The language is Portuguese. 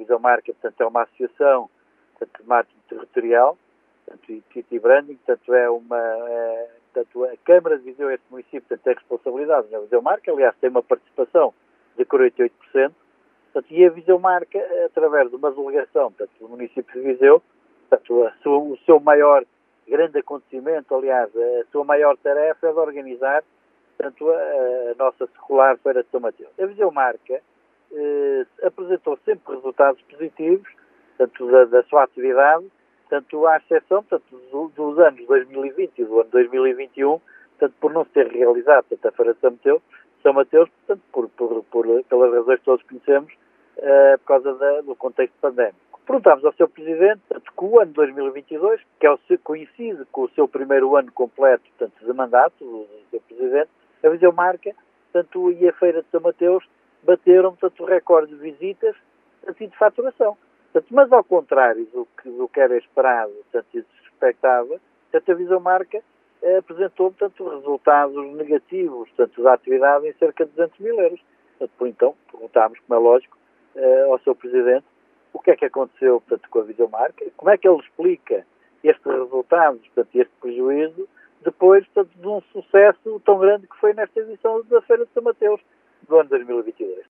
Visão Marca, portanto, é uma associação portanto, de marketing territorial, portanto, e branding, portanto, é uma, é, portanto, a Câmara de Viseu, este município, portanto, tem responsabilidade na Visão Marca, aliás, tem uma participação de 48%, portanto, e a Visão Marca, através de uma delegação, portanto, do município de Viseu, portanto, o seu maior grande acontecimento, aliás, a sua maior tarefa é de organizar, portanto, a, a nossa secular Feira de São Mateus. A Visão Marca eh, apresentou sempre resultados positivos, tanto da, da, sua atividade, tanto à exceção tanto dos, dos, anos 2020 e do ano 2021, tanto por não ser realizado tanto a Feira de São Mateus, São Mateus portanto, por, por, por, pelas razões que todos conhecemos, uh, por causa da, do contexto pandémico. Perguntámos ao seu Presidente, tanto que o ano 2022, que é o, coincide com o seu primeiro ano completo portanto, de mandato, do seu Presidente, a Viseu Marca, tanto e a Feira de São Mateus bateram, portanto, o recorde de visitas e de faturação. Portanto, mas ao contrário do que, do que era esperado, portanto, e se expectava, portanto, a Visão Marca eh, apresentou, portanto, resultados negativos, portanto, da atividade em cerca de 200 mil euros. Portanto, por então, perguntámos, como é lógico, eh, ao seu Presidente, o que é que aconteceu, portanto, com a Visão Marca, como é que ele explica estes resultados, portanto, este prejuízo, depois, portanto, de um sucesso tão grande que foi nesta edição da Feira de São Mateus, gönderilmiyor bitkileri.